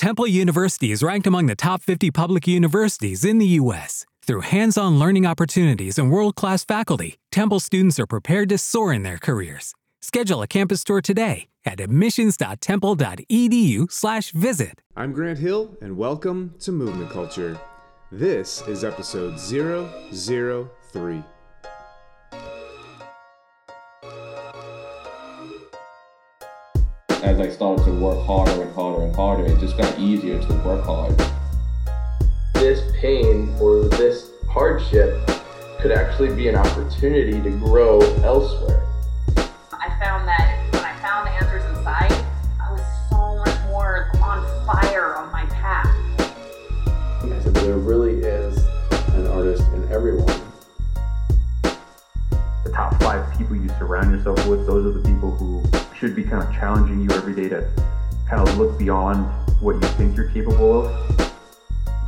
Temple University is ranked among the top 50 public universities in the U.S. Through hands on learning opportunities and world class faculty, Temple students are prepared to soar in their careers. Schedule a campus tour today at admissions.temple.edu/slash visit. I'm Grant Hill, and welcome to Movement Culture. This is episode 003. As I started to work harder and harder and harder, it just got easier to work hard. This pain or this hardship could actually be an opportunity to grow elsewhere. I found that when I found the answers inside, I was so much more on fire on my path. I said, there really is an artist in everyone. the top five people you surround yourself with, those are the people who should be kind of challenging you every day to kind of look beyond what you think you're capable of.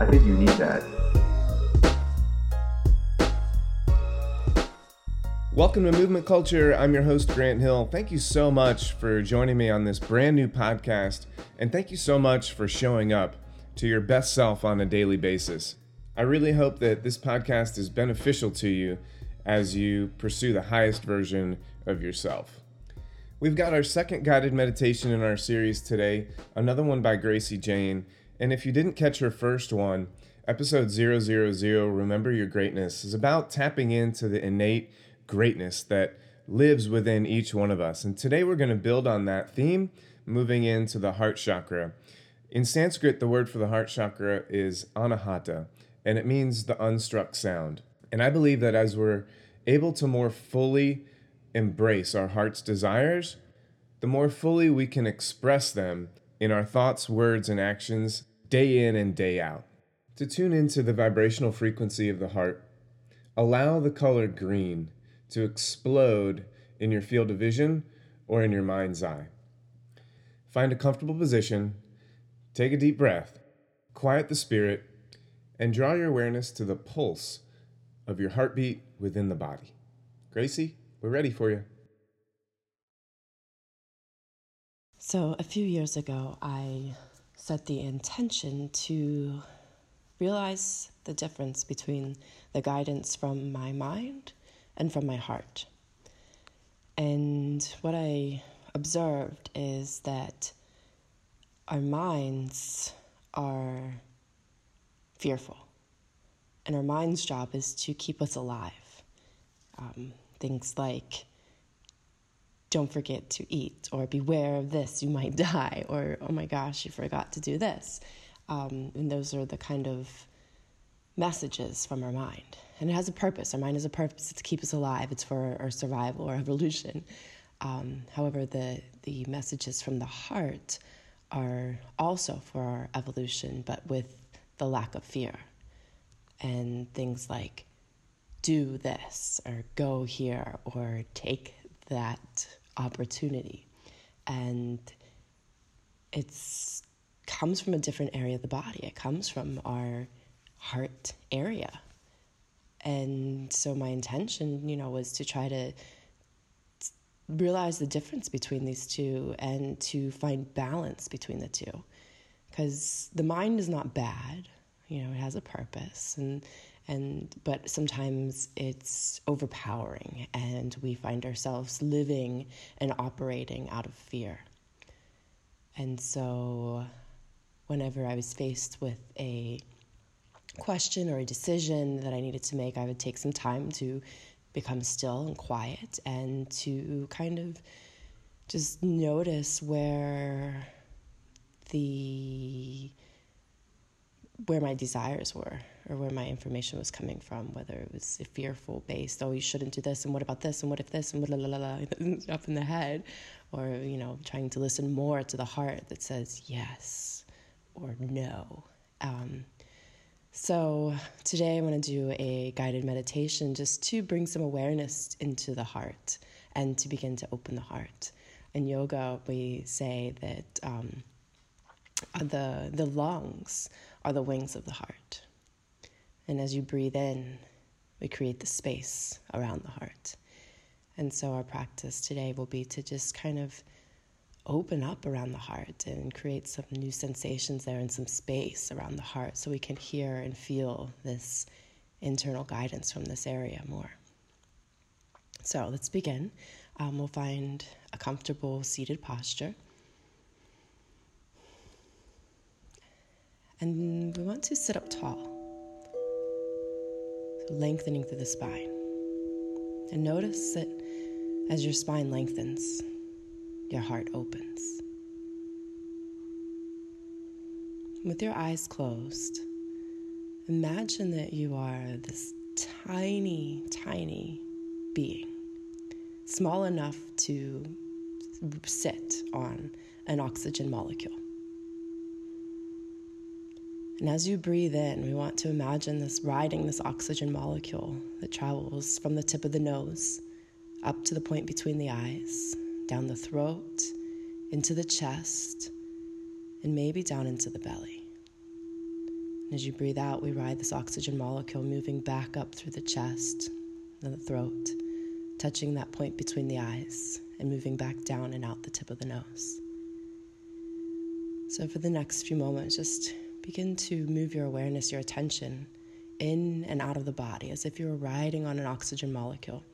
I think you need that. Welcome to Movement Culture. I'm your host, Grant Hill. Thank you so much for joining me on this brand new podcast, and thank you so much for showing up to your best self on a daily basis. I really hope that this podcast is beneficial to you as you pursue the highest version of yourself. We've got our second guided meditation in our series today, another one by Gracie Jane. And if you didn't catch her first one, episode 000, Remember Your Greatness, is about tapping into the innate greatness that lives within each one of us. And today we're going to build on that theme, moving into the heart chakra. In Sanskrit, the word for the heart chakra is anahata, and it means the unstruck sound. And I believe that as we're able to more fully embrace our heart's desires, the more fully we can express them in our thoughts, words, and actions day in and day out. To tune into the vibrational frequency of the heart, allow the color green to explode in your field of vision or in your mind's eye. Find a comfortable position, take a deep breath, quiet the spirit, and draw your awareness to the pulse of your heartbeat within the body. Gracie, we're ready for you. So, a few years ago, I set the intention to realize the difference between the guidance from my mind and from my heart. And what I observed is that our minds are fearful, and our mind's job is to keep us alive. Um, things like don't forget to eat, or beware of this, you might die, or oh my gosh, you forgot to do this. Um, and those are the kind of messages from our mind. And it has a purpose. Our mind has a purpose. It's to keep us alive, it's for our survival or evolution. Um, however, the, the messages from the heart are also for our evolution, but with the lack of fear. And things like do this, or go here, or take that opportunity. And it's comes from a different area of the body. It comes from our heart area. And so my intention, you know, was to try to realize the difference between these two and to find balance between the two. Because the mind is not bad, you know, it has a purpose and and but sometimes it's overpowering and we find ourselves living and operating out of fear. And so whenever I was faced with a question or a decision that I needed to make, I would take some time to become still and quiet and to kind of just notice where the where my desires were or where my information was coming from, whether it was fearful based, oh, you shouldn't do this, and what about this, and what if this, and la la la la, up in the head, or, you know, trying to listen more to the heart that says yes or no. Um, so today I'm going to do a guided meditation just to bring some awareness into the heart and to begin to open the heart. In yoga, we say that um, the the lungs are the wings of the heart, and as you breathe in, we create the space around the heart. And so our practice today will be to just kind of open up around the heart and create some new sensations there and some space around the heart so we can hear and feel this internal guidance from this area more. So let's begin. Um, we'll find a comfortable seated posture. And we want to sit up tall, so lengthening through the spine. And notice that as your spine lengthens, your heart opens. With your eyes closed, imagine that you are this tiny, tiny being, small enough to sit on an oxygen molecule. And as you breathe in, we want to imagine this riding this oxygen molecule that travels from the tip of the nose up to the point between the eyes down the throat, into the chest, and maybe down into the belly. And as you breathe out, we ride this oxygen molecule moving back up through the chest and the throat, touching that point between the eyes and moving back down and out the tip of the nose. So, for the next few moments, just begin to move your awareness, your attention in and out of the body as if you were riding on an oxygen molecule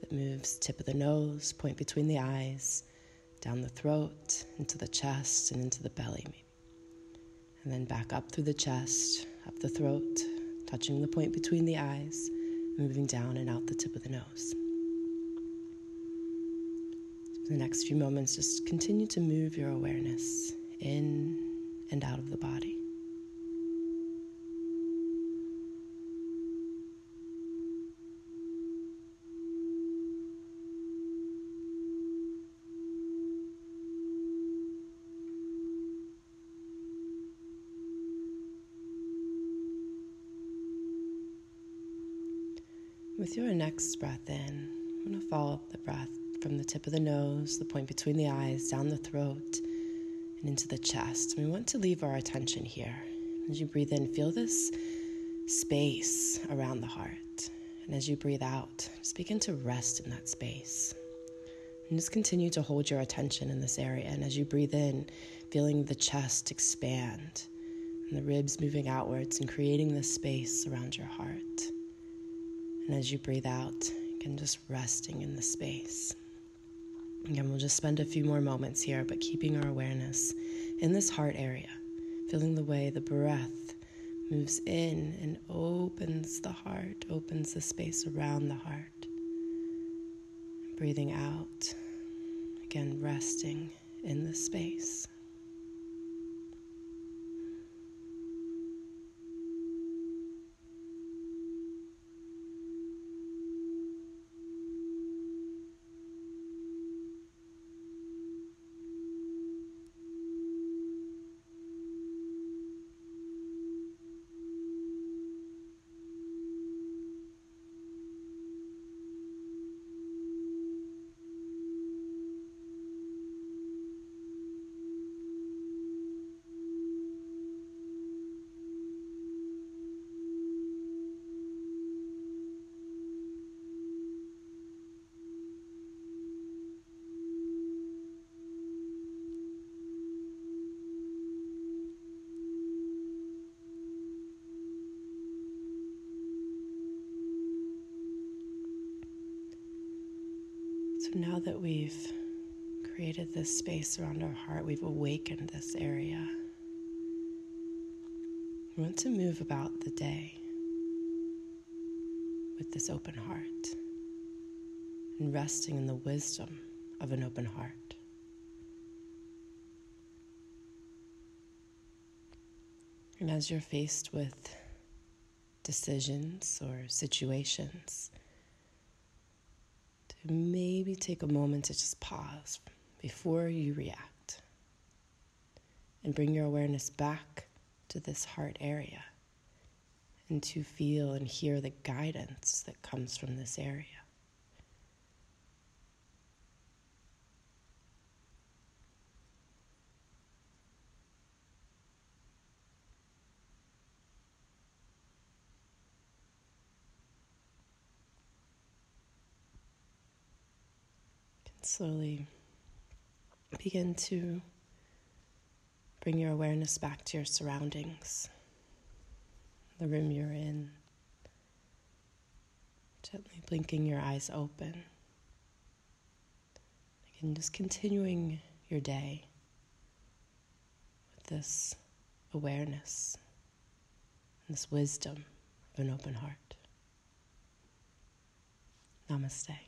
that moves tip of the nose, point between the eyes, down the throat, into the chest, and into the belly. And then back up through the chest, up the throat, touching the point between the eyes, moving down and out the tip of the nose. For the next few moments, just continue to move your awareness in and out of the body. With your next breath in, I'm going to follow up the breath from the tip of the nose, the point between the eyes, down the throat, and into the chest. We want to leave our attention here. As you breathe in, feel this space around the heart. And as you breathe out, just begin to rest in that space. And just continue to hold your attention in this area. And as you breathe in, feeling the chest expand and the ribs moving outwards and creating this space around your heart. And as you breathe out, again, just resting in the space. Again, we'll just spend a few more moments here, but keeping our awareness in this heart area, feeling the way the breath moves in and opens the heart, opens the space around the heart. Breathing out, again, resting in the space. So now that we've created this space around our heart, we've awakened this area. We want to move about the day with this open heart and resting in the wisdom of an open heart. And as you're faced with decisions or situations, maybe take a moment to just pause before you react and bring your awareness back to this heart area and to feel and hear the guidance that comes from this area. Slowly begin to bring your awareness back to your surroundings, the room you're in, gently blinking your eyes open. And just continuing your day with this awareness and this wisdom of an open heart. Namaste.